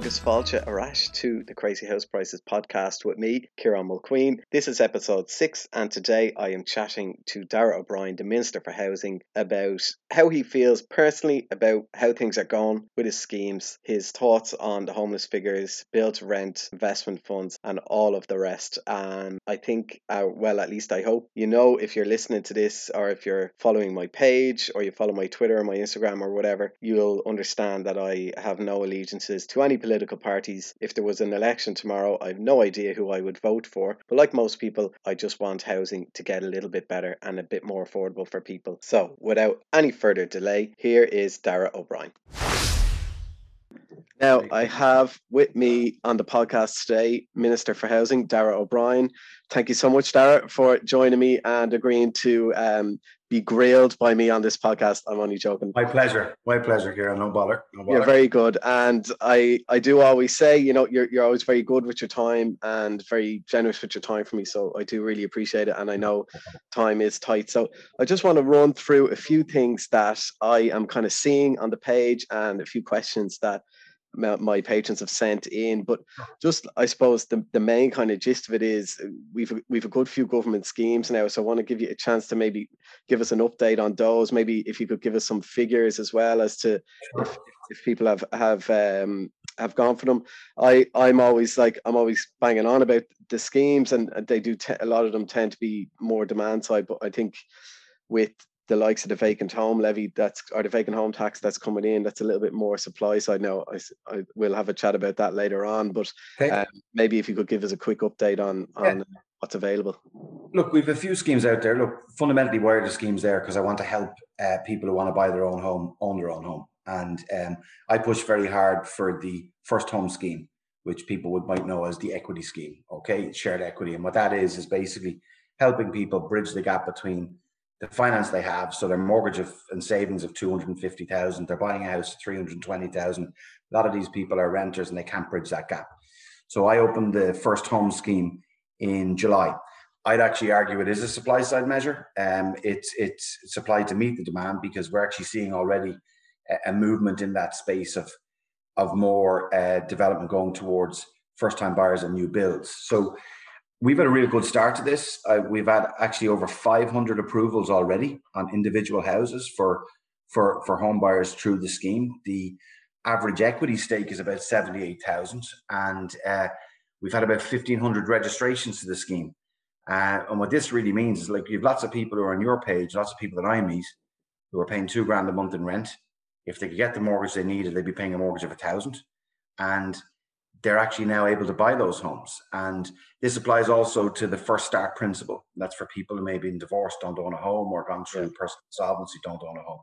August Falcha Arash to the Crazy House Prices podcast with me, Kieran Mulqueen. This is episode six, and today I am chatting to Darragh O'Brien, the Minister for Housing, about how he feels personally about how things are going with his schemes, his thoughts on the homeless figures, build to rent, investment funds, and all of the rest. And I think, uh, well, at least I hope you know if you're listening to this or if you're following my page or you follow my Twitter or my Instagram or whatever, you'll understand that I have no allegiances to any political parties. If there was an election tomorrow, I have no idea who I would vote for. But like most people, I just want housing to get a little bit better and a bit more affordable for people. So without any further delay, here is Darragh O'Brien. Now, I have with me on the podcast today Minister for Housing, Darragh O'Brien. Thank you so much, Darragh, for joining me and agreeing to um, be grilled by me on this podcast. I'm only joking. My pleasure. My pleasure, Kieran. No bother. No bother. You're very good. And I, I do always say, you know, you're, you're always very good with your time and very generous with your time for me. So I do really appreciate it. And I know time is tight. So I just want to run through a few things that I am kind of seeing on the page and a few questions that my patrons have sent in. But just, I suppose, the, the main kind of gist of it is uh, we've we've a good few government schemes now. So I want to give you a chance to maybe give us an update on those. Maybe if you could give us some figures as well as to if, if people have have um, have gone for them. I I'm always like I'm always banging on about the schemes, and they do te- a lot of them tend to be more demand side. But I think with the likes of the vacant home levy that's or the vacant home tax that's coming in that's a little bit more supply side. Now I, I will have a chat about that later on but okay. um, maybe if you could give us a quick update on on yeah. what's available. Look we've a few schemes out there. Look fundamentally why are the schemes there? Because i want to help uh, people who want to buy their own home own their own home. And um, i push very hard for the first home scheme which people would might know as the equity scheme okay? Shared equity. And what that is is basically helping people bridge the gap between the finance they have, so their mortgage of, and savings of 250,000, they're buying a house 320,000. A lot of these people are renters and they can't bridge that gap. So I opened the first home scheme in July. I'd actually argue it is a supply side measure. Um, it's it's supply to meet the demand because we're actually seeing already a, a movement in that space of of more uh, development going towards first time buyers and new builds. So We've had a really good start to this. Uh, we've had actually over 500 approvals already on individual houses for for for home buyers through the scheme. The average equity stake is about 78,000, and uh, we've had about 1,500 registrations to the scheme. Uh, and what this really means is like you have lots of people who are on your page, lots of people that I meet who are paying two grand a month in rent. If they could get the mortgage they needed, they'd be paying a mortgage of a thousand. And they're actually now able to buy those homes. And this applies also to the fresh start principle. That's for people who may have been divorced, don't own a home, or gone through yeah. personal insolvency, don't own a home.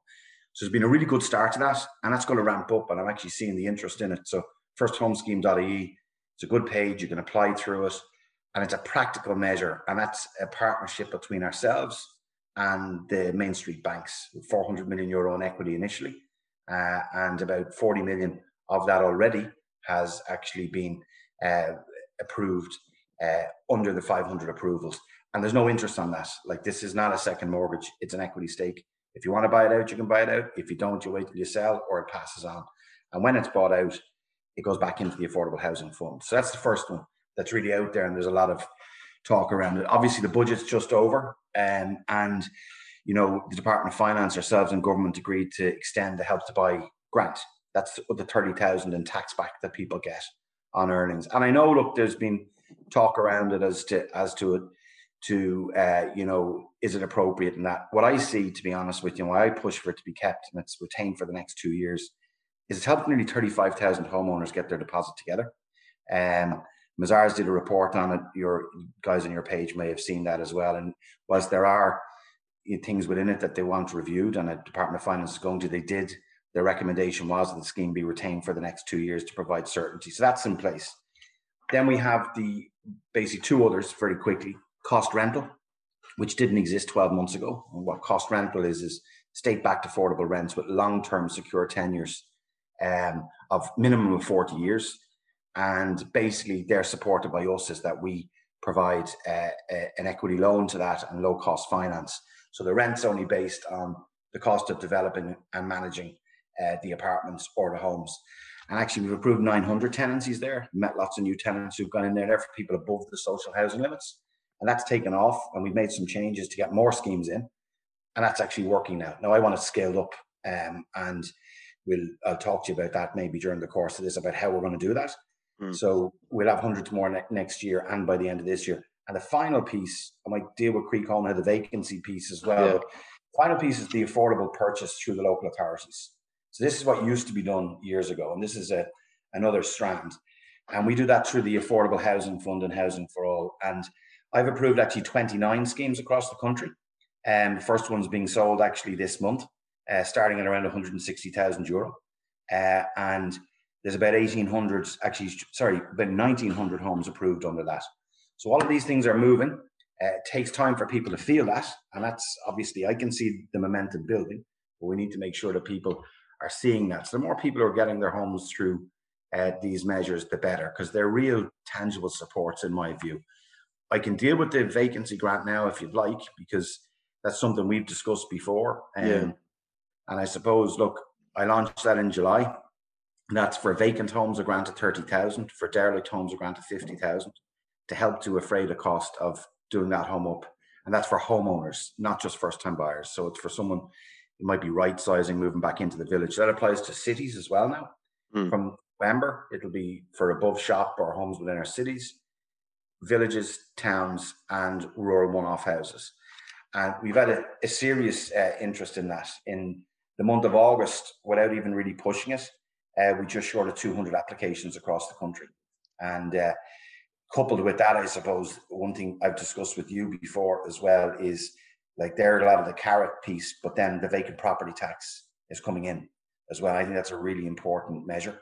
So there's been a really good start to that, and that's going to ramp up. And I'm actually seeing the interest in it. So firsthomescheme.ie, it's a good page. You can apply through it, and it's a practical measure. And that's a partnership between ourselves and the Main Street banks, 400 million euro in equity initially, uh, and about 40 million of that already has actually been uh, approved uh, under the 500 approvals. And there's no interest on that. Like this is not a second mortgage, it's an equity stake. If you want to buy it out, you can buy it out. If you don't, you wait till you sell or it passes on. And when it's bought out, it goes back into the affordable housing fund. So that's the first one that's really out there. And there's a lot of talk around it. Obviously, the budget's just over. Um, and, you know, the Department of Finance, ourselves and government agreed to extend the help to buy grant that's the 30,000 in tax back that people get on earnings. And I know, look, there's been talk around it as to, as to it, to, uh, you know, is it appropriate and that. What I see, to be honest with you, why I push for it to be kept and it's retained for the next two years, is it's helped nearly 35,000 homeowners get their deposit together. Um, Mazars did a report on it. Your guys on your page may have seen that as well. And whilst there are things within it that they want reviewed and the Department of Finance is going to, they did the recommendation was that the scheme be retained for the next two years to provide certainty. So that's in place. Then we have the basically two others very quickly cost rental, which didn't exist 12 months ago. And what cost rental is, is state backed affordable rents with long term secure tenures um, of minimum of 40 years. And basically, they're supported by us is that we provide uh, a, an equity loan to that and low cost finance. So the rent's only based on the cost of developing and managing uh, the apartments or the homes. And actually, we've approved 900 tenancies there. Met lots of new tenants who've gone in there, there for people above the social housing limits. And that's taken off. And we've made some changes to get more schemes in. And that's actually working now. Now, I want to scale up. Um, and we'll I'll talk to you about that maybe during the course of this about how we're going to do that. Mm. So we'll have hundreds more ne- next year and by the end of this year. And the final piece, I might deal with Croí Cónaithe now, the vacancy piece as well. Yeah. Final piece is the affordable purchase through the local authorities. So this is what used to be done years ago, and this is a another strand. And we do that through the Affordable Housing Fund and Housing for All. And I've approved actually 29 schemes across the country. And um, the first one's being sold actually this month, uh, starting at around 160,000 euro. Uh, and there's about 1,800, actually, sorry, about 1,900 homes approved under that. So all of these things are moving. Uh, it takes time for people to feel that. And that's obviously, I can see the momentum building, but we need to make sure that people are seeing that. So the more people are getting their homes through uh, these measures, the better, because they're real tangible supports, in my view. I can deal with the vacancy grant now if you'd like, because that's something we've discussed before. Um, yeah. And I suppose, look, I launched that in July. That's for vacant homes, a grant of 30,000, for derelict homes, a grant of 50,000 to help to defray the cost of doing that home up. And that's for homeowners, not just first time buyers. So it's for someone it might be right sizing, moving back into the village. That applies to cities as well now. Mm. From November, it'll be for above shop or homes within our cities, villages, towns, and rural one off houses. And we've had a, a serious uh, interest in that. In the month of August, without even really pushing it, uh, we just short of 200 applications across the country. And uh, coupled with that, I suppose, one thing I've discussed with you before as well is like they're a lot of the carrot piece, but then the vacant property tax is coming in as well. I think that's a really important measure,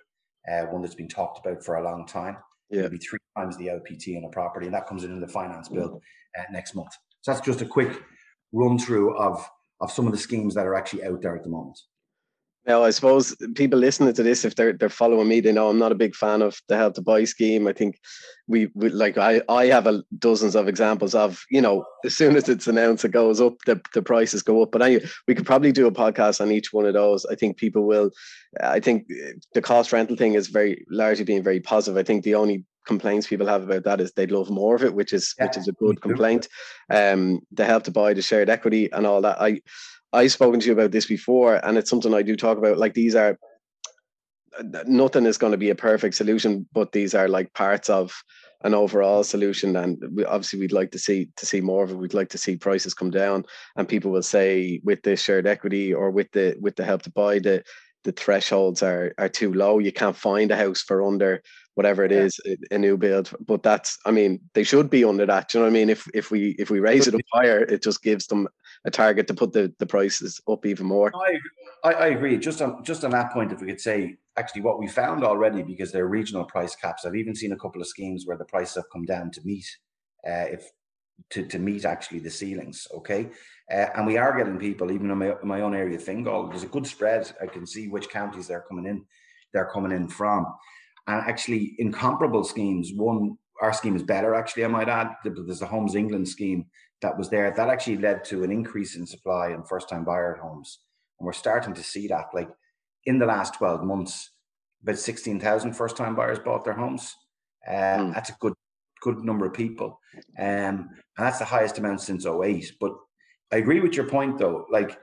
uh, one that's been talked about for a long time. Yeah. It'll be three times the LPT on a property, and that comes in in the finance bill uh, next month. So that's just a quick run through of of some of the schemes that are actually out there at the moment. Now, I suppose people listening to this, if they're they're following me, they know I'm not a big fan of the help to buy scheme. I think we, we like I I have a, dozens of examples of you know as soon as it's announced it goes up, the, the prices go up. But anyway, we could probably do a podcast on each one of those. I think people will. I think the cost rental thing is very largely being very positive. I think the only complaints people have about that is they'd love more of it, which is yeah, which is a good complaint. Um, the help to buy, the shared equity, and all that. I I've spoken to you about this before, and it's something I do talk about. Like these are nothing is going to be a perfect solution, but these are like parts of an overall solution. And we, obviously, we'd like to see to see more of it. We'd like to see prices come down, and people will say with the shared equity or with the with the help to buy the the thresholds are are too low. You can't find a house for under whatever it is, a new build. But that's, I mean, they should be under that. Do you know what I mean? If if we if we raise it up higher, it just gives them a target to put the, the prices up even more. I, I, agree. Just on just on that point, if we could say actually what we found already, because they're regional price caps. I've even seen a couple of schemes where the prices have come down to meet uh, if to, to meet actually the ceilings. Okay. Uh, and we are getting people, even in my, in my own area, Fingal, there's a good spread. I can see which counties they're coming in, they're coming in from. And actually, in comparable schemes, one our scheme is better. Actually, I might add. There's a Homes England scheme that was there that actually led to an increase in supply in first-time buyer homes, and we're starting to see that. Like in the last 12 months, about 16,000 first-time buyers bought their homes. Uh, mm. That's a good good number of people, um, and that's the highest amount since 08. But I agree with your point, though. Like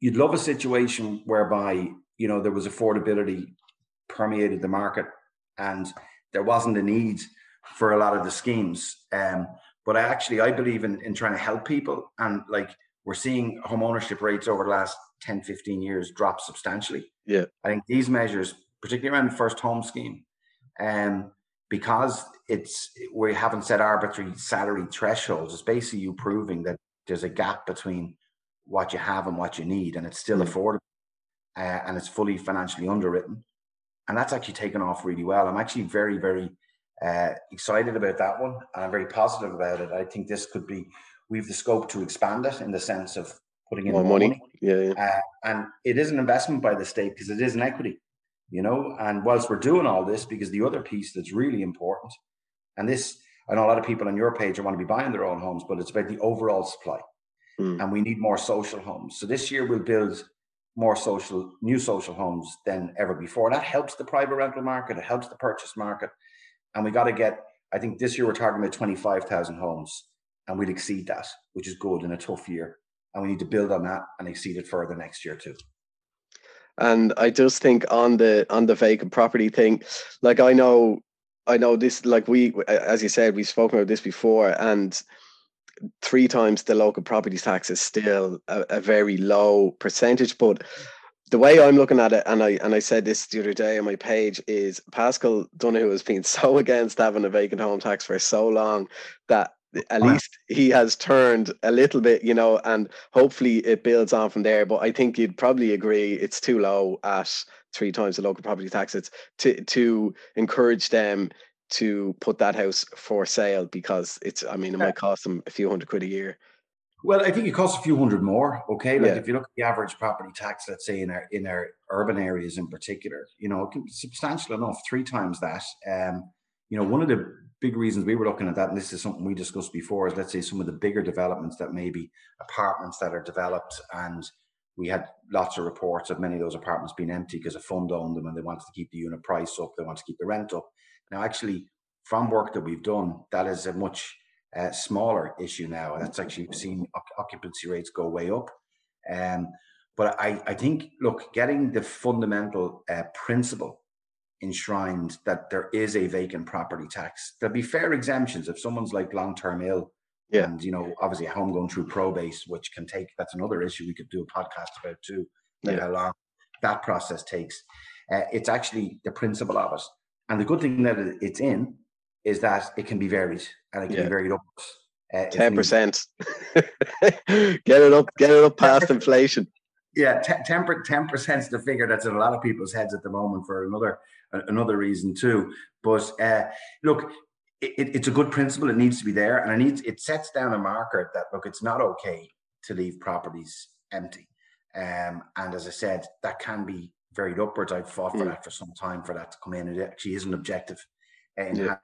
you'd love a situation whereby you know there was affordability permeated the market and there wasn't a need for a lot of the schemes. Um, but I actually I believe in, in trying to help people and like we're seeing home ownership rates over the last 10, 15 years drop substantially. Yeah. I think these measures, particularly around the first home scheme, um, because it's we haven't set arbitrary salary thresholds, it's basically you proving that there's a gap between what you have and what you need, and it's still mm. affordable uh, and it's fully financially underwritten and that's actually taken off really well. I'm actually very, very uh, excited about that one, and I'm very positive about it. I think this could be we've the scope to expand it in the sense of putting in more, more money. money. Yeah, yeah. Uh, and it is an investment by the state because it is an equity, you know. And whilst we're doing all this, because the other piece that's really important, and this I know a lot of people on your page want to be buying their own homes, but it's about the overall supply. Mm. And we need more social homes. So this year we'll build more social, new social homes than ever before. That helps the private rental market. It helps the purchase market, and we got to get. I think this year we're targeting about twenty five thousand homes, and we'll exceed that, which is good in a tough year. And we need to build on that and exceed it further next year too. And I just think on the on the vacant property thing, like I know, I know this. Like we, as you said, we've spoken about this before, and three times the local property tax is still a, a very low percentage. But the way I'm looking at it, and I and I said this the other day on my page, is Paschal Donohoe has been so against having a vacant home tax for so long that at least he has turned a little bit, you know, and hopefully it builds on from there. But I think you'd probably agree it's too low at three times the local property tax. It's to to encourage them to put that house for sale because it's I mean it might cost them a few hundred quid a year. Well, I think it costs a few hundred more. Okay, like yeah. if you look at the average property tax, let's say in our in our urban areas in particular, you know, it can be substantial enough, three times that. Um, you know, one of the big reasons we were looking at that, and this is something we discussed before, is let's say some of the bigger developments that maybe apartments that are developed and we had lots of reports of many of those apartments being empty because a fund owned them and they wanted to keep the unit price up, they want to keep the rent up. Now, actually, from work that we've done, that is a much uh, smaller issue now. That's actually seen occupancy rates go way up. Um, but I, I think, look, getting the fundamental uh, principle enshrined that there is a vacant property tax. There'll be fair exemptions if someone's like long term ill. Yeah. And, you know, obviously a home going through probate, which can take, that's another issue we could do a podcast about too, like yeah. how long that process takes. Uh, it's actually the principle of it. And the good thing that it's in is that it can be varied and it can yeah. be varied up. Uh, ten percent. get it up. Get it up past inflation. Yeah, ten percent is the figure that's in a lot of people's heads at the moment for another another reason too. But uh, look, it, it's a good principle. It needs to be there, and it needs it sets down a marker that look, it's not okay to leave properties empty. Um, and as I said, that can be varied upwards. I've fought for mm. that for some time for that to come in. It actually is an objective in, yeah.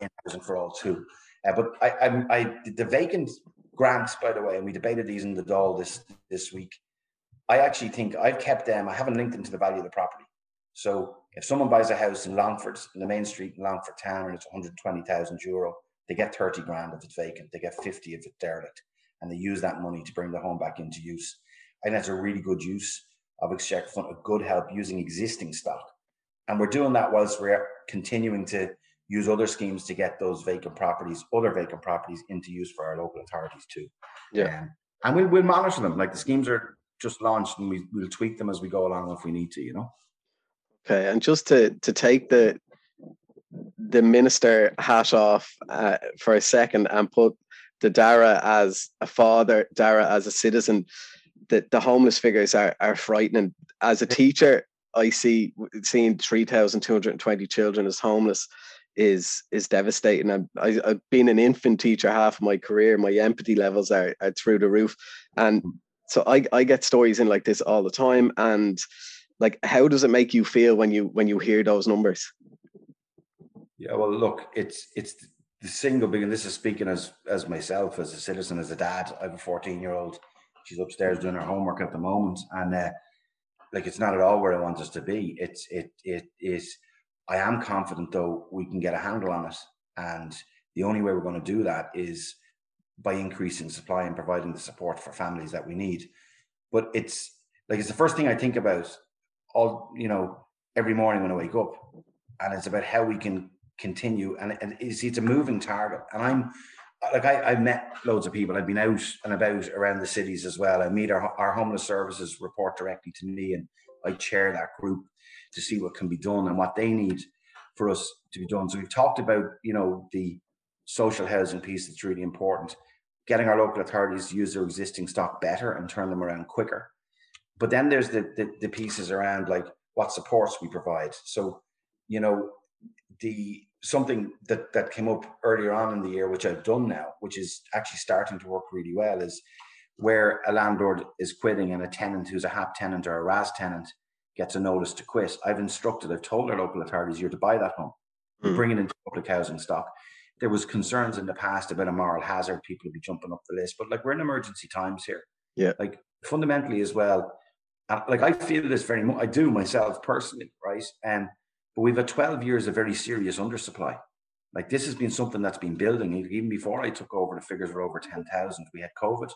in housing for all too. Uh, but I, I, I, the vacant grants, by the way, and we debated these in the Dáil this this week. I actually think I've kept them. I haven't linked them to the value of the property. So if someone buys a house in Longford, in the main street in Longford town, and it's 120,000 euro, they get 30 grand if it's vacant. They get 50 if it's derelict, and they use that money to bring the home back into use. And that's a really good use of Exchequer Fund, a good help using existing stock. And we're doing that whilst we're continuing to use other schemes to get those vacant properties, other vacant properties into use for our local authorities too. Yeah. Um, and we'll, we'll monitor them. Like the schemes are just launched and we, we'll tweak them as we go along if we need to, you know? Okay. And just to, to take the, the minister hat off uh, for a second and put the Darragh as a father, Darragh as a citizen, the, the homeless figures are, are frightening. As a teacher, I see seeing 3,220 children as homeless is is devastating. I'm, I, I've been an infant teacher half of my career. My empathy levels are, are through the roof. And so I, I get stories in like this all the time. And like, how does it make you feel when you when you hear those numbers? Yeah, well, look, it's it's the single big, and this is speaking as as myself, as a citizen, as a dad. I have a 14 year old she's upstairs doing her homework at the moment, and uh, like it's not at all where I want us to be. It's it it is. I am confident though we can get a handle on it, and the only way we're going to do that is by increasing supply and providing the support for families that we need. But it's like it's the first thing I think about all you know every morning when I wake up, and it's about how we can continue. And, and it's, it's a moving target, and I'm like I, I've met loads of people. I've been out and about around the cities as well. I meet our, our homeless services report directly to me, and I chair that group to see what can be done and what they need for us to be done. So we've talked about you know the social housing piece that's really important, getting our local authorities to use their existing stock better and turn them around quicker. But then there's the the, the pieces around like what supports we provide. So you know the something that that came up earlier on in the year, which I've done now, which is actually starting to work really well, is where a landlord is quitting and a tenant who's a HAP tenant or a RAS tenant gets a notice to quit. I've instructed, I've told our local authorities, you're to buy that home, mm. bring it into public housing stock. There was concerns in the past about a moral hazard, people would be jumping up the list, but like we're in emergency times here. Yeah. Like fundamentally as well, like I feel this very much. I do myself personally, right? And um, but we've had 12 years of very serious undersupply. Like this has been something that's been building. Even before I took over, the figures were over 10,000. We had COVID.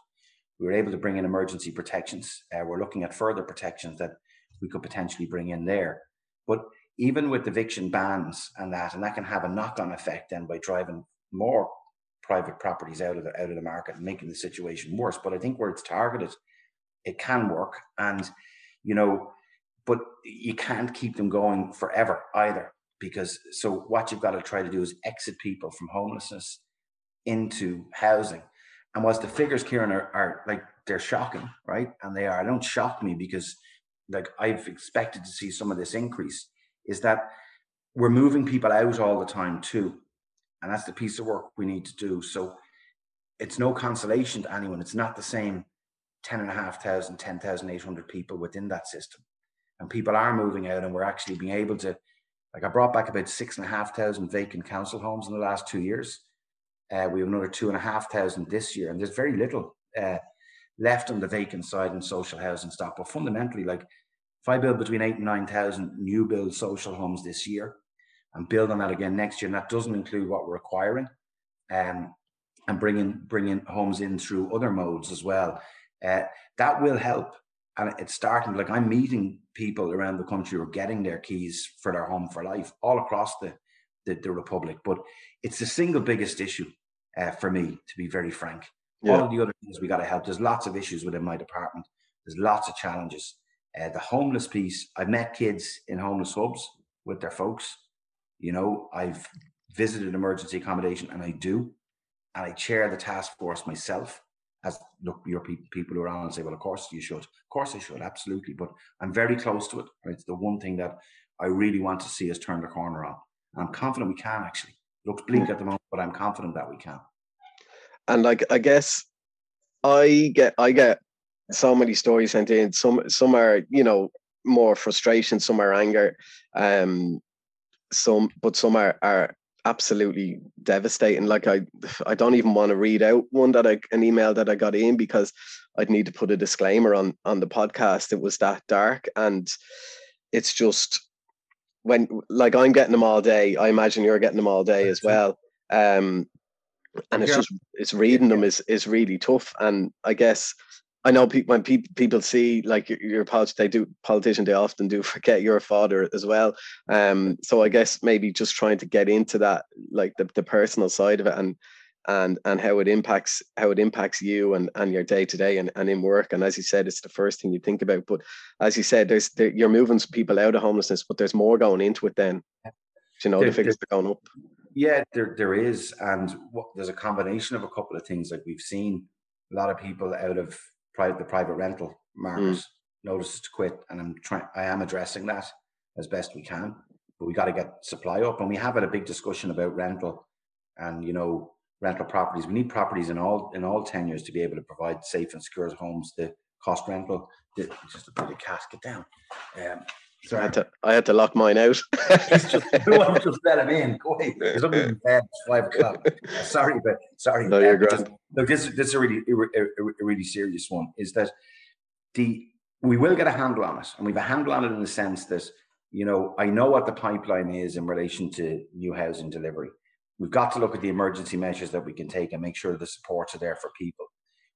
We were able to bring in emergency protections. Uh, we're looking at further protections that we could potentially bring in there. But even with eviction bans and that, and that can have a knock-on effect then by driving more private properties out of the out of the market and making the situation worse. But I think where it's targeted, it can work. And you know, but you can't keep them going forever either. Because so what you've got to try to do is exit people from homelessness into housing. And whilst the figures, Kieran, are, are like they're shocking, right? And they are. I don't shock me because like I've expected to see some of this increase, is that we're moving people out all the time too. And that's the piece of work we need to do. So it's no consolation to anyone. It's not the same 10,500, 10,800 people within that system. And people are moving out and we're actually being able to, like I brought back about six and a half thousand vacant council homes in the last two years. Uh, we have another two and a half thousand this year. And there's very little uh, left on the vacant side in social housing stock. But fundamentally, like if I build between eight and 9,000 new build social homes this year and build on that again next year, and that doesn't include what we're acquiring, um, and bringing bringing homes in through other modes as well. Uh, that will help. And it's starting, like I'm meeting people around the country who are getting their keys for their home for life all across the, the, the Republic. But it's the single biggest issue uh, for me, to be very frank. Yeah. All the other things we got to help. There's lots of issues within my department. There's lots of challenges. Uh, the homeless piece, I've met kids in homeless hubs with their folks. You know, I've visited emergency accommodation and I do. And I chair the task force myself as look your pe- people who are on and say, well, of course you should. Of course I should, absolutely. But I'm very close to it. Right? It's the one thing that I really want to see us turn the corner on. And I'm confident we can actually. It looks bleak at the moment, but I'm confident that we can. And like I guess I get I get so many stories sent in. Some some are, you know, more frustration, some are anger. Um some but some are are absolutely devastating. Like I, I don't even want to read out one that I an email that I got in because I'd need to put a disclaimer on on the podcast. It was that dark, and it's just when like I'm getting them all day. I imagine you're getting them all day as well. Um, and it's yeah. just it's reading them is is really tough. And I guess I know people when people people see like your, politician, they do politician, they often do forget your father as well. Um, so I guess maybe just trying to get into that, like the, the personal side of it, and and and how it impacts how it impacts you and and your day to day and and in work. And as you said, it's the first thing you think about. But as you said, there's there, you're moving people out of homelessness, but there's more going into it. Then, you know, there, the figures are going up. Yeah, there there is, and what, there's a combination of a couple of things. Like we've seen a lot of people out of private the private rental market mm. notices to quit, and I'm trying. I am addressing that as best we can, but we got to get supply up, and we have had a big discussion about rental, and you know rental properties. We need properties in all in all tenures to be able to provide safe and secure homes. The cost rental, the, just a pretty cat, get down. Um, Sorry. I had to, I had to lock mine out. just, just let him in. Go away. He's not even bed. It's five o'clock. Sorry, but sorry. No, you're grand. Look, this, this is a really, a, a really serious one. Is that the we will get a handle on it, and we've a handle on it in the sense that you know I know what the pipeline is in relation to new housing delivery. We've got to look at the emergency measures that we can take and make sure the supports are there for people.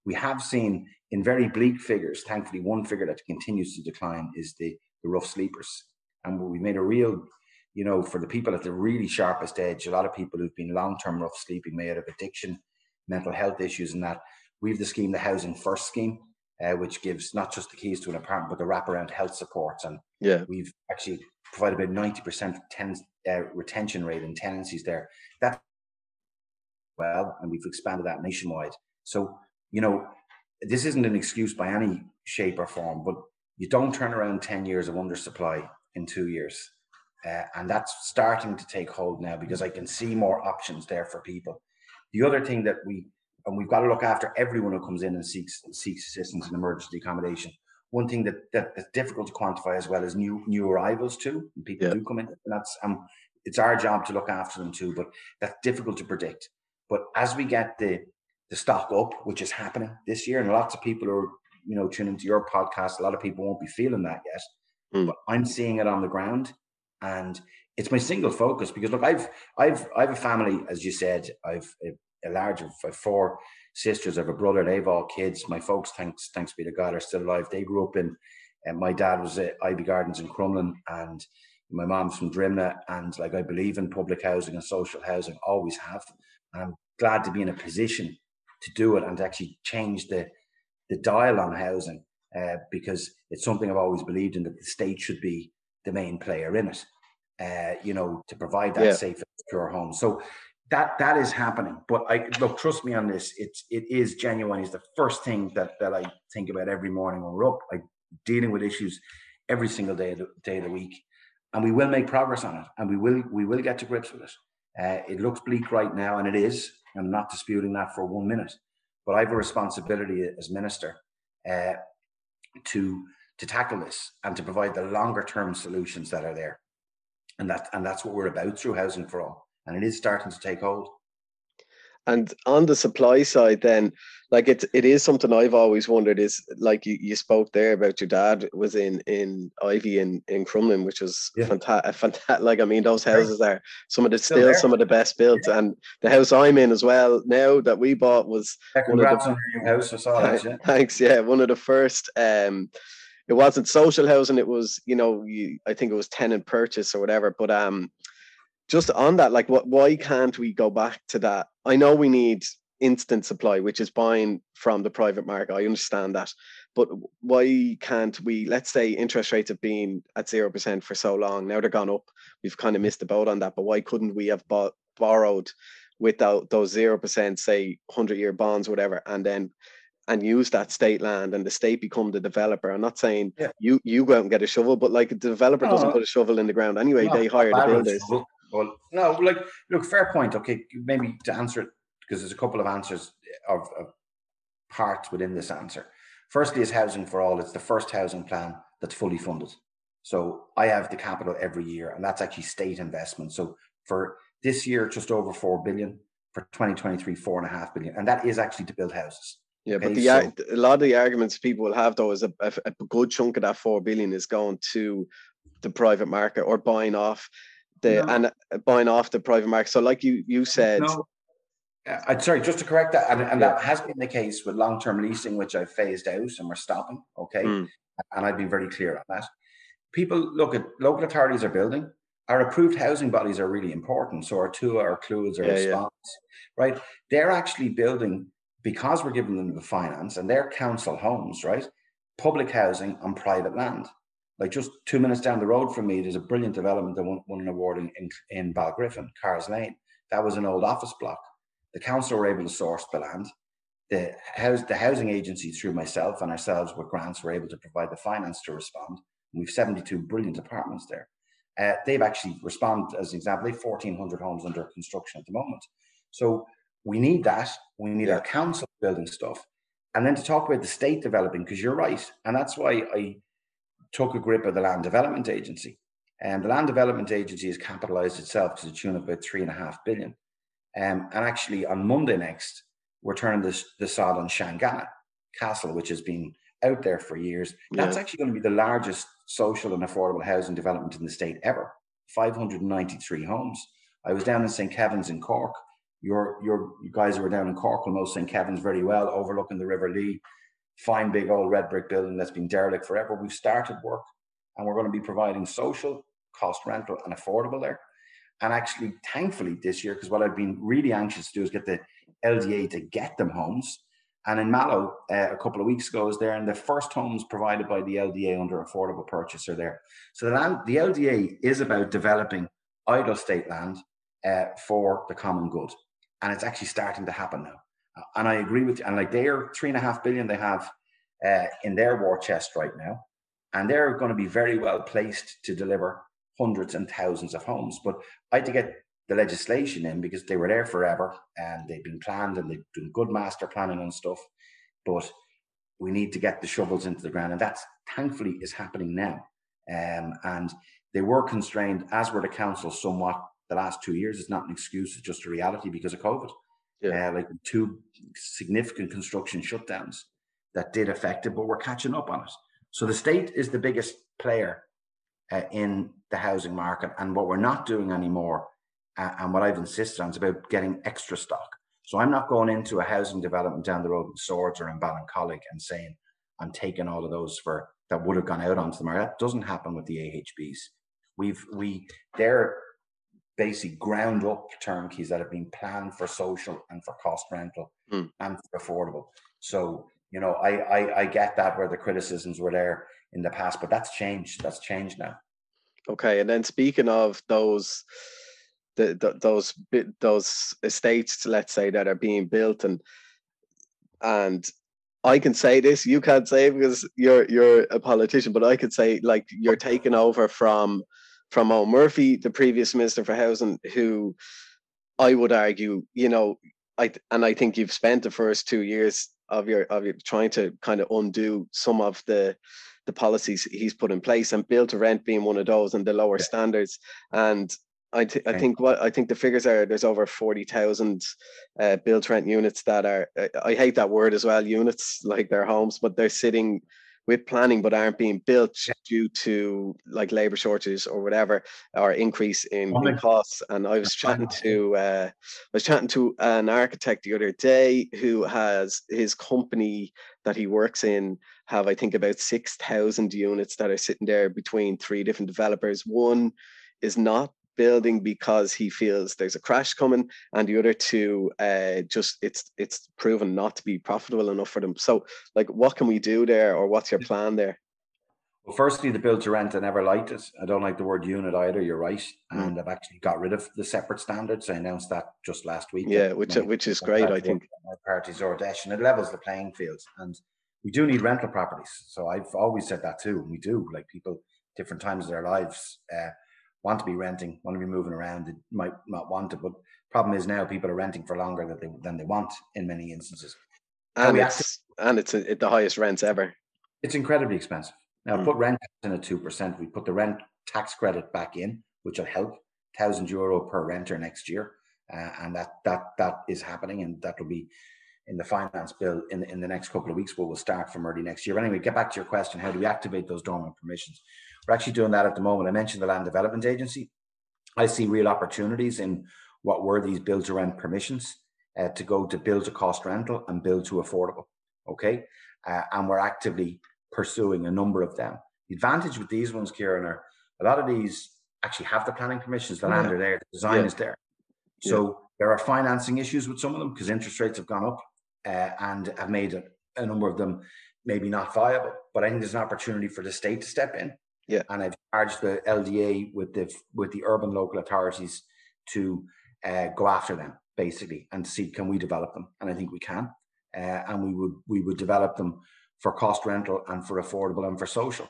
We have seen in very bleak figures, thankfully, one figure that continues to decline is the the rough sleepers. And we made a real, you know, for the people at the really sharpest edge, a lot of people who've been long term rough sleeping, may have addiction, mental health issues, and that. We have the scheme, the Housing First scheme, uh, which gives not just the keys to an apartment, but the wraparound health supports. And yeah, we've actually provided about 90% ten, uh, retention rate in tenancies there. That well, and we've expanded that nationwide. So, you know, this isn't an excuse by any shape or form, but you don't turn around 10 years of undersupply in two years. Uh, and that's starting to take hold now because I can see more options there for people. The other thing that we and we've got to look after everyone who comes in and seeks seeks assistance in emergency accommodation. One thing that, that that's difficult to quantify as well is new new arrivals too. And people yeah. do come in, and that's um it's our job to look after them too. But that's difficult to predict. But as we get the the stock up, which is happening this year, and lots of people are you know tune into your podcast, a lot of people won't be feeling that yet, mm. but I'm seeing it on the ground, and it's my single focus because look, I've I've I've a family, as you said, I've a, a large of four sisters, I have a brother, they've all kids. My folks, thanks thanks be to God, are still alive. They grew up in, and my dad was at Ivy Gardens in Crumlin, and my mom's from Drimnagh, and like I believe in public housing and social housing, always have. And I'm glad to be in a position to do it and to actually change the the dial on housing uh, because it's something I've always believed in that the state should be the main player in it. Uh, you know, to provide that yeah. safe and secure home. So that that is happening. But I look, trust me on this. It's it is genuine. It's the first thing that that I think about every morning when we're up. I dealing with issues every single day of the, day of the week and we will make progress on it, and we will we will get to grips with it. Uh, it looks bleak right now, and it is. I'm not disputing that for one minute, but I have a responsibility as minister uh, to to tackle this and to provide the longer term solutions that are there, and that and that's what we're about through Housing for All, and it is starting to take hold. And on the supply side, then, like it, it is something I've always wondered. Is like you, you spoke there about your dad was in in Ivy in in Crumlin, which was yeah. fantastic. Fantastic. Like I mean, those houses are some of the still, still some of the best built, yeah. and the house I'm in as well now that we bought was. Yeah, congrats on your house. I saw that. Yeah. Thanks. Yeah, one of the first. um it wasn't social housing it was you know you, i think it was tenant purchase or whatever but um just on that, like, what? Why can't we go back to that? I know we need instant supply, which is buying from the private market. I understand that, but why can't we? Let's say interest rates have been at zero percent for so long. Now they're gone up. We've kind of missed the boat on that. But why couldn't we have bought, borrowed without those zero percent, say, hundred year bonds, whatever, and then and use that state land and the state become the developer. I'm not saying yeah. you you go out and get a shovel, but like a developer no, doesn't put a shovel in the ground anyway. No, they hire the builders. Shovel. Well, no, like look, fair point. Okay, maybe to answer it because there's a couple of answers of, of parts within this answer. Firstly, is housing for all. It's the first housing plan that's fully funded. So I have the capital every year, and that's actually state investment. So for this year, just over four billion. For 2023, four and a half billion, and that is actually to build houses. Yeah, okay, but the so, a lot of the arguments people will have though is a, a, a, good chunk of that four billion is going to the private market or buying off the no. and buying off the private market. So, like you you said, no. I'm sorry, just to correct that, and, and yeah. that has been the case with long-term leasing, which I've phased out and we're stopping. Okay, mm. and I've been very clear on that. People look at local authorities are building. Our approved housing bodies are really important. So our two, our Clúids, our yeah, response, yeah. right? They're actually building because we're giving them the finance, and they're council homes, right? Public housing on private land. Like just two minutes down the road from me, there's a brilliant development that won, won an award in, in, in Balgriffin, Cars Lane. That was an old office block. The council were able to source the land. The house, the housing agency, through myself and ourselves with grants, were able to provide the finance to respond. We've 72 brilliant apartments there. Uh, they've actually responded, as an example, they've 1,400 homes under construction at the moment. So we need that. We need our council building stuff. And then to talk about the state developing, because you're right. And that's why I took a grip of the Land Development Agency. And the Land Development Agency has capitalized itself to the tune of about three and a half billion. Um, and actually, on Monday next, we're turning this, the sod on Shanganagh Castle, which has been out there for years. Yeah. That's actually going to be the largest social and affordable housing development in the state ever 593 homes. I was down in St. Kevin's in Cork. Your, your you guys who were down in Cork will know St. Kevin's very well, overlooking the River Lee fine big old red brick building that's been derelict forever. We've started work and we're going to be providing social, cost rental, and affordable there. And actually, thankfully, this year, because what I've been really anxious to do is get the LDA to get them homes. And in Mallow, uh, a couple of weeks ago, I was there, and the first homes provided by the LDA under affordable purchase are there. So the, the LDA is about developing idle state land uh, for the common good. And it's actually starting to happen now. And I agree with you. And like they're three and a half billion they have uh, in their war chest right now. And they're going to be very well placed to deliver hundreds and thousands of homes. But I had to get the legislation in because they were there forever and they've been planned and they've done good master planning and stuff. But we need to get the shovels into the ground. And that's thankfully is happening now. Um, and they were constrained, as were the council, somewhat the last two years. It's not an excuse, it's just a reality because of COVID yeah. Uh, like two significant construction shutdowns. that did affect it, but we're catching up on it. So the state is the biggest player uh, in the housing market, and what we're not doing anymore, uh, and what I've insisted on, is about getting extra stock. So I'm not going into a housing development down the road in Swords or in Ballincollig and saying I'm taking all of those for that would have gone out onto the market. That doesn't happen with the AHBs. We've we they're basically ground up turnkeys that have been planned for social and for cost rental mm. and for affordable. So you know, I, I I get that where the criticisms were there in the past, but that's changed. That's changed now. Okay, and then speaking of those the, the, those those estates, let's say, that are being built, and and I can say this, you can't say it because you're you're a politician, but I could say like you're taking over from from Eoghan Murphy, the previous minister for housing, who I would argue, you know, I and I think you've spent the first two years of your of your trying to kind of undo some of the the policies he's put in place and build to rent being one of those and the lower yeah. standards and I, th- I think what I think the figures are there's over forty thousand uh, built rent units that are I hate that word as well units like their homes but they're sitting with planning but aren't being built due to like labor shortages or whatever or increase in, in costs. And I was chatting to uh, I was chatting to an architect the other day who has his company that he works in have I think about six thousand units that are sitting there between three different developers. One is not building because he feels there's a crash coming, and the other two, uh, just it's it's proven not to be profitable enough for them. So, like, what can we do there, or what's your plan there? Well, firstly, the build to rent, I never liked it. I don't like the word unit either. You're right, mm. and I've actually got rid of the separate standards. I announced that just last week. Yeah, which which is great. I think parties or dash, and it levels the playing fields. And we do need rental properties. So I've always said that too. We do like people different times of their lives. Uh, want to be renting, want to be moving around, they might not want it. But problem is now people are renting for longer than they than they want in many instances. And it's and it's a, the highest rents ever. It's incredibly expensive. Now mm. put rent in at two percent. We put the rent tax credit back in, which will help thousand euro per renter next year, uh, and that that that is happening, and that will be in the finance bill in, in the next couple of weeks, but we'll start from early next year. But anyway, get back to your question: How do we activate those dormant permissions? We're actually doing that at the moment. I mentioned the Land Development Agency. I see real opportunities in what were these build to rent permissions uh, to go to build to cost rental and build to affordable. Okay. Uh, and we're actively pursuing a number of them. The advantage with these ones, Kieran, are a lot of these actually have the planning permissions, the land are there, the design yeah. is there. So yeah. there are financing issues with some of them because interest rates have gone up uh, and have made a, a number of them maybe not viable. But I think there's an opportunity for the state to step in yeah. And I've charged the LDA with the with the urban local authorities to uh, go after them basically and see can we develop them, and I think we can, uh, and we would we would develop them for cost rental and for affordable and for social.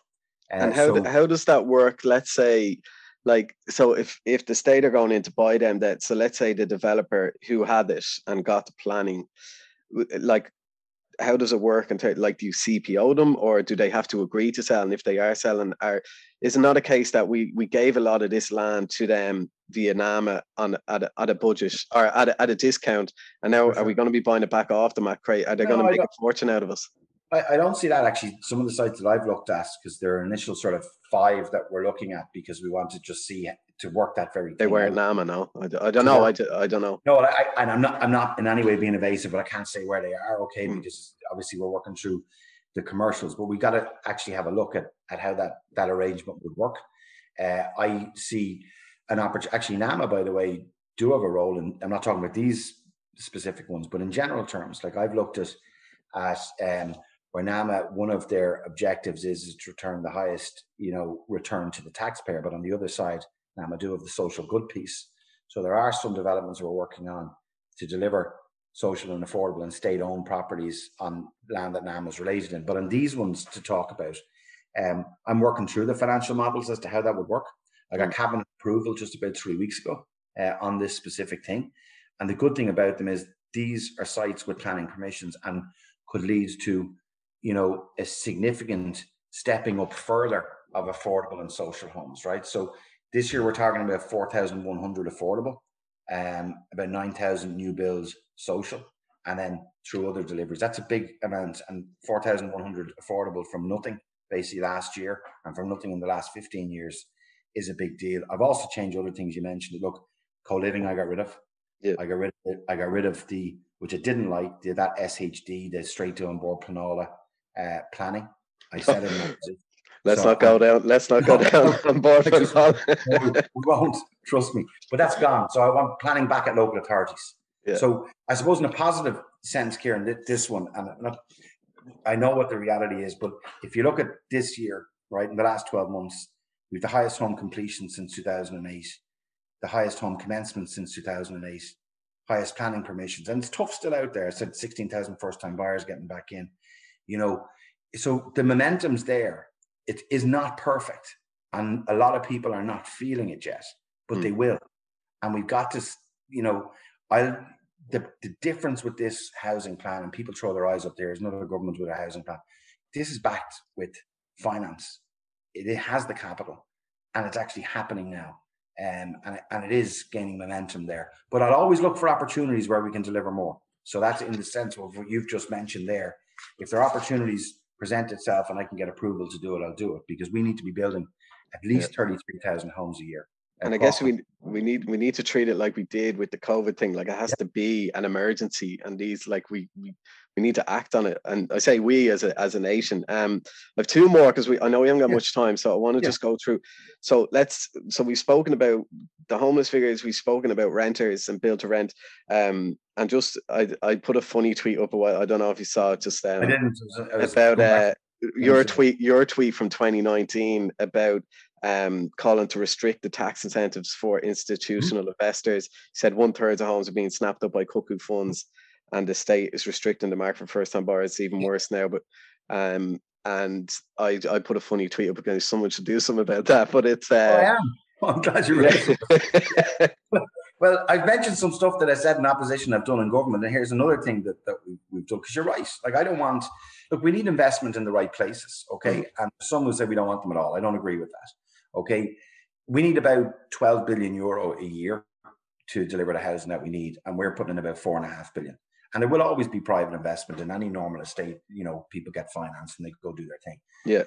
Uh, and how so, how does that work? Let's say like so if if the state are going in to buy them that so let's say the developer who had it and got the planning like how does it work And terms like do you CPO them or do they have to agree to sell? And if they are selling, are is it not a case that we we gave a lot of this land to them via NAMA on at a, at a budget or at a, at a discount, and now are mm-hmm. we going to be buying it back off them at crate? Are they no, going to make a fortune out of us? I, I don't see that actually. Some of the sites that I've looked at, because there are initial sort of five that we're looking at because we want to just see to work that very. They weren't NAMA, no. I, I don't know. I, I don't know. No, I, and I'm not. I'm not in any way being evasive, but I can't say where they are. Okay, mm. because obviously we're working through the commercials, but we got to actually have a look at at how that that arrangement would work. Uh, I see an opportunity. Actually, NAMA, by the way, do have a role, and I'm not talking about these specific ones, but in general terms, like I've looked at at um, where NAMA, one of their objectives is, is to return the highest, you know, return to the taxpayer. But on the other side, NAMA do have the social good piece. So there are some developments we're working on to deliver social and affordable and state-owned properties on land that NAMA is related in. But on these ones to talk about, um, I'm working through the financial models as to how that would work. I got cabinet approval just about three weeks ago uh, on this specific thing. And the good thing about them is these are sites with planning permissions and could lead to you know, a significant stepping up further of affordable and social homes, right? So this year we're talking about 4,100 affordable, um, about 9,000 new builds social. and then through other deliveries. That's a big amount, and 4,100 affordable from nothing basically last year and from nothing in the last 15 years is a big deal. I've also changed other things you mentioned. Look, co-living I got rid of. Yeah. I got rid of I got rid of the which I didn't like, the, that SHD, the straight to An Bord Pleanála uh, planning. I said it. Let's so, not go down. Let's not go down An Bord. We won't trust me, but that's gone. So I want planning back at local authorities. Yeah. So I suppose in a positive sense, Kieran, this one, and not, I know what the reality is, but if you look at this year, right, in the last 12 months, we've the highest home completion since 2008, the highest home commencement since 2008, highest planning permissions. And it's tough still out there. I said 16,000 first time buyers getting back in, you know. So the momentum's there. It is not perfect. And a lot of people are not feeling it yet, but mm. they will. And we've got to, you know, I the, the difference with this housing plan, and people throw their eyes up there, is another government with a housing plan. This is backed with finance. It, it has the capital, and it's actually happening now. Um, and, and it is gaining momentum there. But I'll always look for opportunities where we can deliver more. So that's in the sense of what you've just mentioned there. If there are opportunities present itself and I can get approval to do it, I'll do it because we need to be building at least yeah. 33,000 homes a year and I guess we we need we need to treat it like we did with the COVID thing. Like it has yeah. to be an emergency, and these like we, we we need to act on it. And I say we as a as a nation. Um, I have two more because we I know we haven't got yeah. much time, so I want to just go through. So let's. So we've spoken about the homeless figures. We've spoken about renters and build to rent. Um, and just I I put a funny tweet up a while. I don't know if you saw it. Just um, I didn't. I about uh, your tweet your tweet from 2019 about um, calling to restrict the tax incentives for mm-hmm. institutional mm-hmm. investors. Said one third of homes are being snapped up by cuckoo funds, and the state is restricting the market for first time buyers. It's even worse now. But um, and I I put a funny tweet up because someone should do something about that. But it's uh, oh, I'm glad you're right. well, I've mentioned some stuff that I said in opposition I've done in government, and here's another thing that, that we, we've done because you're right. Like I don't want look, we need investment in the right places, okay? Mm-hmm. And some will say we don't want them at all. I don't agree with that. Okay, we need about 12 billion euro a year to deliver the housing that we need, and we're putting in about four and a half billion. And there will always be private investment in any normal estate. You know, people get financed and they go do their thing. Yeah.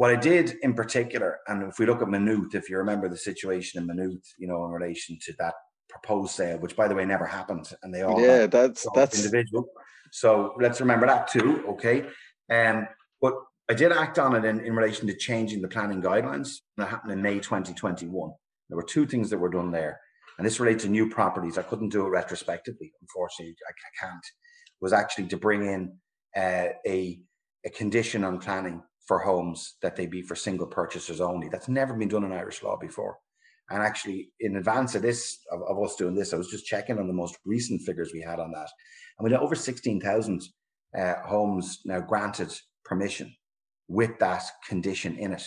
What I did in particular, and if we look at Maynooth, if you remember the situation in Maynooth, you know, in relation to that proposed sale, which by the way never happened, and they all yeah, that's that's individual. So let's remember that too. Okay. Um, but I did act on it in, in relation to changing the planning guidelines. That happened in May 2021. There were two things that were done there. And this relates to new properties. I couldn't do it retrospectively. Unfortunately, I, I can't. Was actually to bring in uh, a, a condition on planning for homes that they be for single purchasers only. That's never been done in Irish law before. And actually, in advance of this, of, of us doing this, I was just checking on the most recent figures we had on that. And we had over 16,000 uh, homes now granted permission with that condition in it,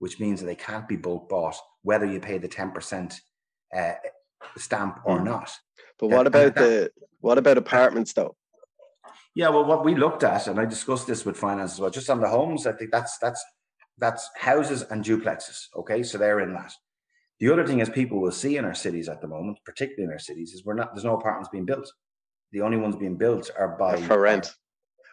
which means that they can't be bulk bought, whether you pay the 10% uh, stamp or mm. not. But what about the what about apartments though? Yeah, well, what we looked at, and I discussed this with finance as well, just on the homes, I think that's that's that's houses and duplexes. Okay, so they're in that. The other thing is people will see in our cities at the moment, particularly in our cities, is we're not there's no apartments being built. The only ones being built are by for rent.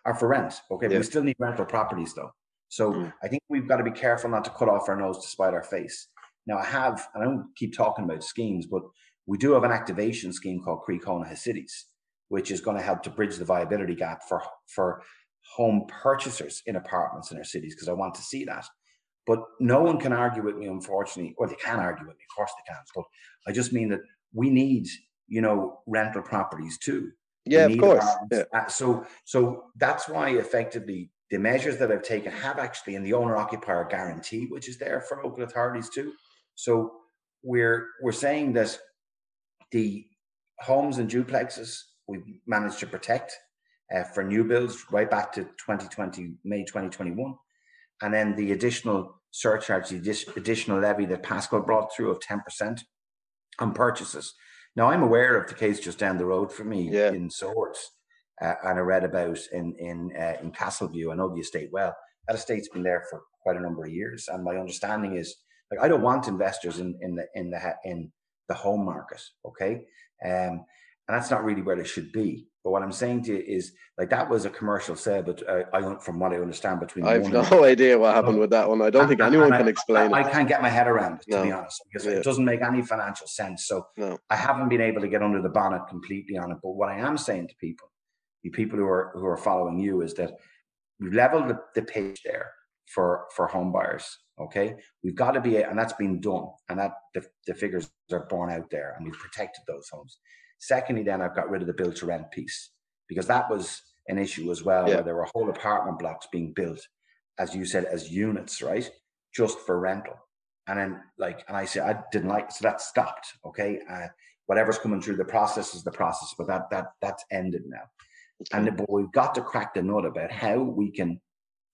Are, are for rent. Okay, yeah. we still need rental properties though. So mm. I think we've got to be careful not to cut off our nose to spite our face. Now I have, and I don't keep talking about schemes, but we do have an activation scheme called Cónaithe Cities, which is going to help to bridge the viability gap for for home purchasers in apartments in our cities, because I want to see that. But no one can argue with me, unfortunately, or they can argue with me, of course they can. But I just mean that we need, you know, rental properties too. Yeah, of course. Yeah. Uh, so, so that's why effectively the measures that I've taken have actually in the owner occupier guarantee, which is there for local authorities too. So we're we're saying that the homes and duplexes we've managed to protect uh, for new builds right back to 2020 May 2021, and then the additional surcharge, the additional levy that Paschal brought through of 10% on purchases. Now I'm aware of the case just down the road for me yeah. in Swords uh, and I read about in in uh, in Castleview. I know the estate well. That estate's been there for quite a number of years, and my understanding is like I don't want investors in in the in the in the home market. Okay, um, and that's not really where they should be. But what I'm saying to you is, like that was a commercial sale, but uh, I, from what I understand, between I have no idea what happened with that one. I don't and, think anyone can explain I, it. I can't get my head around it, to no. be honest, because yeah. it doesn't make any financial sense. So no. I haven't been able to get under the bonnet completely on it. But what I am saying to people, the people who are who are following you, is that we've leveled the, the page there for for home buyers. Okay, we've got to be, and that's been done, and that the, the figures are borne out there, and we've protected those homes. Secondly, then I've got rid of the build to rent piece because that was an issue as well, yeah. where there were whole apartment blocks being built, as you said, as units, right, just for rental. And then, like, and I said I didn't like, so that stopped. Okay, uh, whatever's coming through the process is the process, but that that that's ended now. Okay. And but we've got to crack the nut about how we can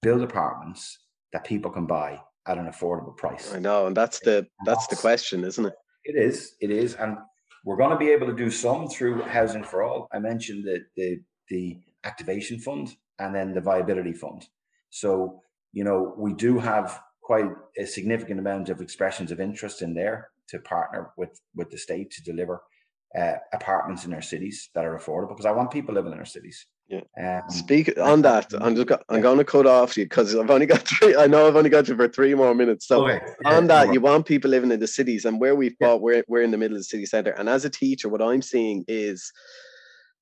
build apartments that people can buy at an affordable price. I know, and that's the that's, that's the question, isn't it? It is. It is, and we're going to be able to do some through Housing for All. I mentioned the the, the activation fund and then the viability fund. So you know we do have quite a significant amount of expressions of interest in there to partner with with the state to deliver uh, apartments in our cities that are affordable because I want people living in our cities. Yeah. Um, Speak on that. I'm just. I'm going to cut off you because I've only got three. I know I've only got you for three more minutes. So okay. yeah, on that, you want people living in the cities, and where we've yeah. we're we're in the middle of the city center. And as a teacher, what I'm seeing is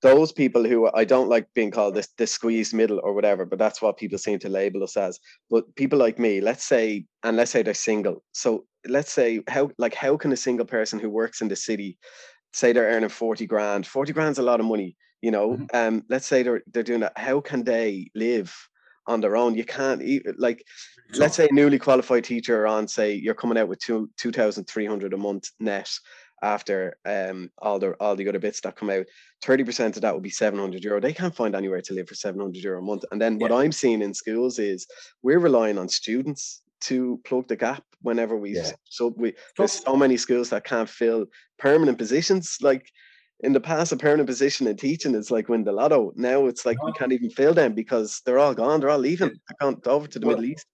those people who I don't like being called this the squeezed middle or whatever, but that's what people seem to label us as. But people like me, let's say, and let's say they're single. So let's say how like how can a single person who works in the city say they're earning 40 grand 40 grand's a lot of money you know mm-hmm. um let's say they're they're doing that how can they live on their own you can't even like let's say a newly qualified teacher on say you're coming out with two 2300 a month net after um all the all the other bits that come out 30% of that would be 700 euro they can't find anywhere to live for 700 euro a month and then yeah. what i'm seeing in schools is we're relying on students to plug the gap whenever we yeah. so we there's so many schools that can't fill permanent positions like in the past a permanent position in teaching is like win the lotto now it's like we uh-huh. can't even fill them because they're all gone they're all leaving they're gone over to the well, middle east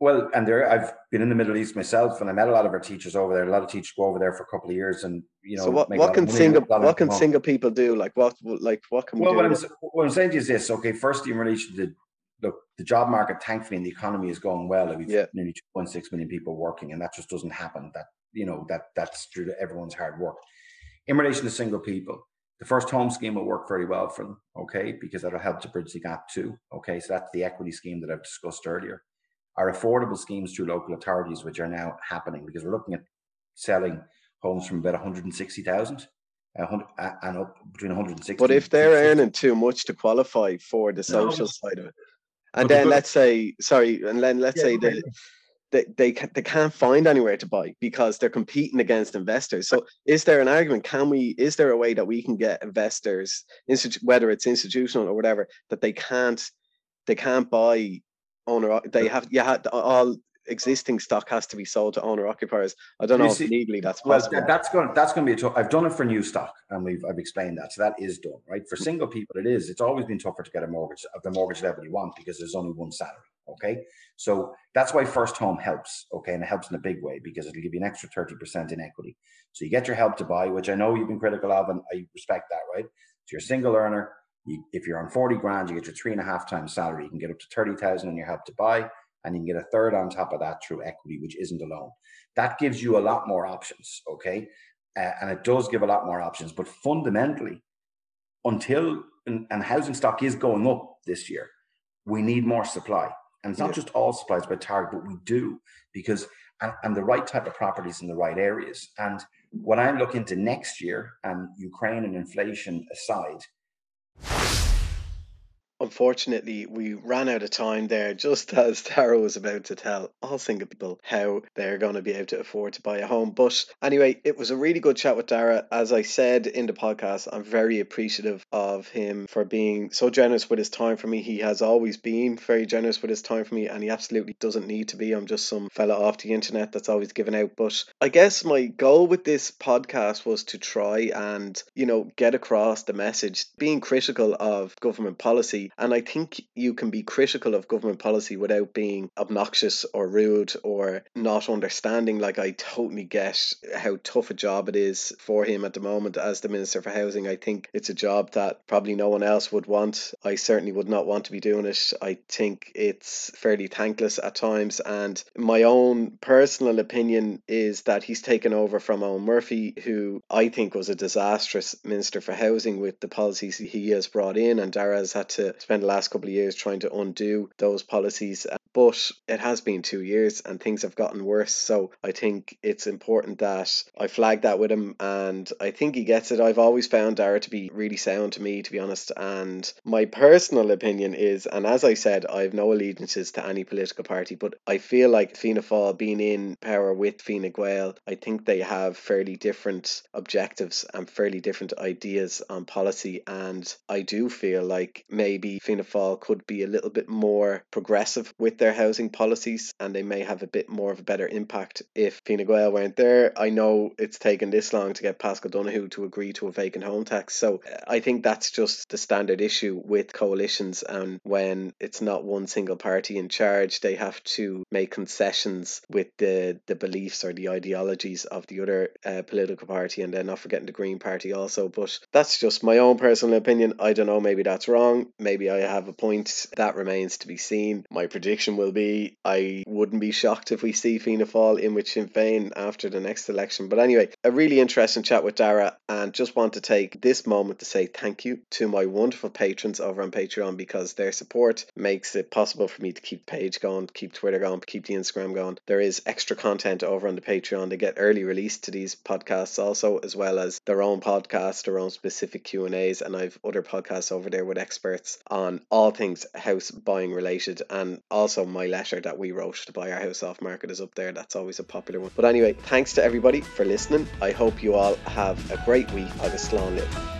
well and there i've been in the middle east myself and i met a lot of our teachers over there a lot of teachers go over there for a couple of years and you know so what, what can single what can single people do like what like what can we well, do what I'm, what I'm saying is this okay firstly in relation to look, the job market, thankfully, and the economy is going well. We've yeah. nearly 2.6 million people working, and that just doesn't happen. That you know that that's due to everyone's hard work. In relation to single people, the first home scheme will work very well for them, okay, because that'll help to bridge the gap too. Okay, so that's the equity scheme that I've discussed earlier. Our affordable schemes through local authorities, which are now happening, because we're looking at selling homes from about 160,000 and up between 160. But if they're earning too much to qualify for the social no, side of it, and then let's say, sorry, and then let's yeah, say that they, they, can, they can't find anywhere to buy because they're competing against investors. So is there an argument? Can we, is there a way that we can get investors, whether it's institutional or whatever, that they can't, they can't buy owner, they have, you have all existing stock has to be sold to owner occupiers. I don't you know see, if legally that's possible. Well, that's going that's going to be a tough. I've done it for new stock, and we've I've explained that. So that is done, right? For single people, it is. It's always been tougher to get a mortgage of the mortgage level you want because there's only one salary. Okay, so that's why first home helps. Okay, and it helps in a big way because it'll give you an extra thirty percent in equity. So you get your help to buy, which I know you've been critical of, and I respect that, right? So you're a single earner. You, if you're on 40 grand, you get your three and a half times salary. You can get up to 30,000 in your help to buy and you can get a third on top of that through equity, which isn't a loan. That gives you a lot more options, okay? Uh, and it does give a lot more options. But fundamentally, until and, and, housing stock is going up this year, we need more supply. And it's not yeah. just all supplies by target, but we do because and, and the right type of properties in the right areas. And when I look into next year, and Ukraine and inflation aside, Unfortunately, we ran out of time there just as Darragh was about to tell all single people how they're going to be able to afford to buy a home. But anyway, it was a really good chat with Darragh. As I said in the podcast, I'm very appreciative of him for being so generous with his time for me. He has always been very generous with his time for me, and he absolutely doesn't need to be. I'm just some fella off the internet that's always given out. But I guess my goal with this podcast was to try and, you know, get across the message, being critical of government policy And I think you can be critical of government policy without being obnoxious or rude or not understanding. Like, I totally get how tough a job it is for him at the moment as the Minister for Housing. I think it's a job that probably no one else would want. I certainly would not want to be doing it. I think it's fairly thankless at times. And my own personal opinion is that he's taken over from Eoghan Murphy, who I think was a disastrous Minister for Housing with the policies he has brought in. And Darragh has had to spend the last couple of years trying to undo those policies. But it has been two years and things have gotten worse. So I think it's important that I flag that with him and I think he gets it. I've always found Darragh to be really sound to me, to be honest. And my personal opinion is, and as I said, I have no allegiances to any political party, but I feel like Fianna Fáil being in power with Fine Gael, I think they have fairly different objectives and fairly different ideas on policy. And I do feel like maybe Fianna Fáil could be a little bit more progressive with their housing policies and they may have a bit more of a better impact if Fine Gael weren't there. I know it's taken this long to get Paschal Donohoe to agree to a vacant home tax. So I think that's just the standard issue with coalitions and when it's not one single party in charge, they have to make concessions with the, the beliefs or the ideologies of the other uh, political party and then not forgetting the Green Party also. But that's just my own personal opinion. I don't know, maybe that's wrong. Maybe I have a point. That remains to be seen. My prediction election will be. I wouldn't be shocked if we see Fianna Fáil in with Sinn Féin after the next election. But anyway, a really interesting chat with Darragh, and just want to take this moment to say thank you to my wonderful patrons over on Patreon because their support makes it possible for me to keep page going, keep Twitter going, keep the Instagram going. There is extra content over on the Patreon. They get early release to these podcasts also, as well as their own podcast, their own specific Q and A's, and I've other podcasts over there with experts on all things house buying related, and also also my letter that we wrote to buy our house off market is up there. That's always a popular one. But anyway, thanks to everybody for listening. I hope you all have a great week. Long live.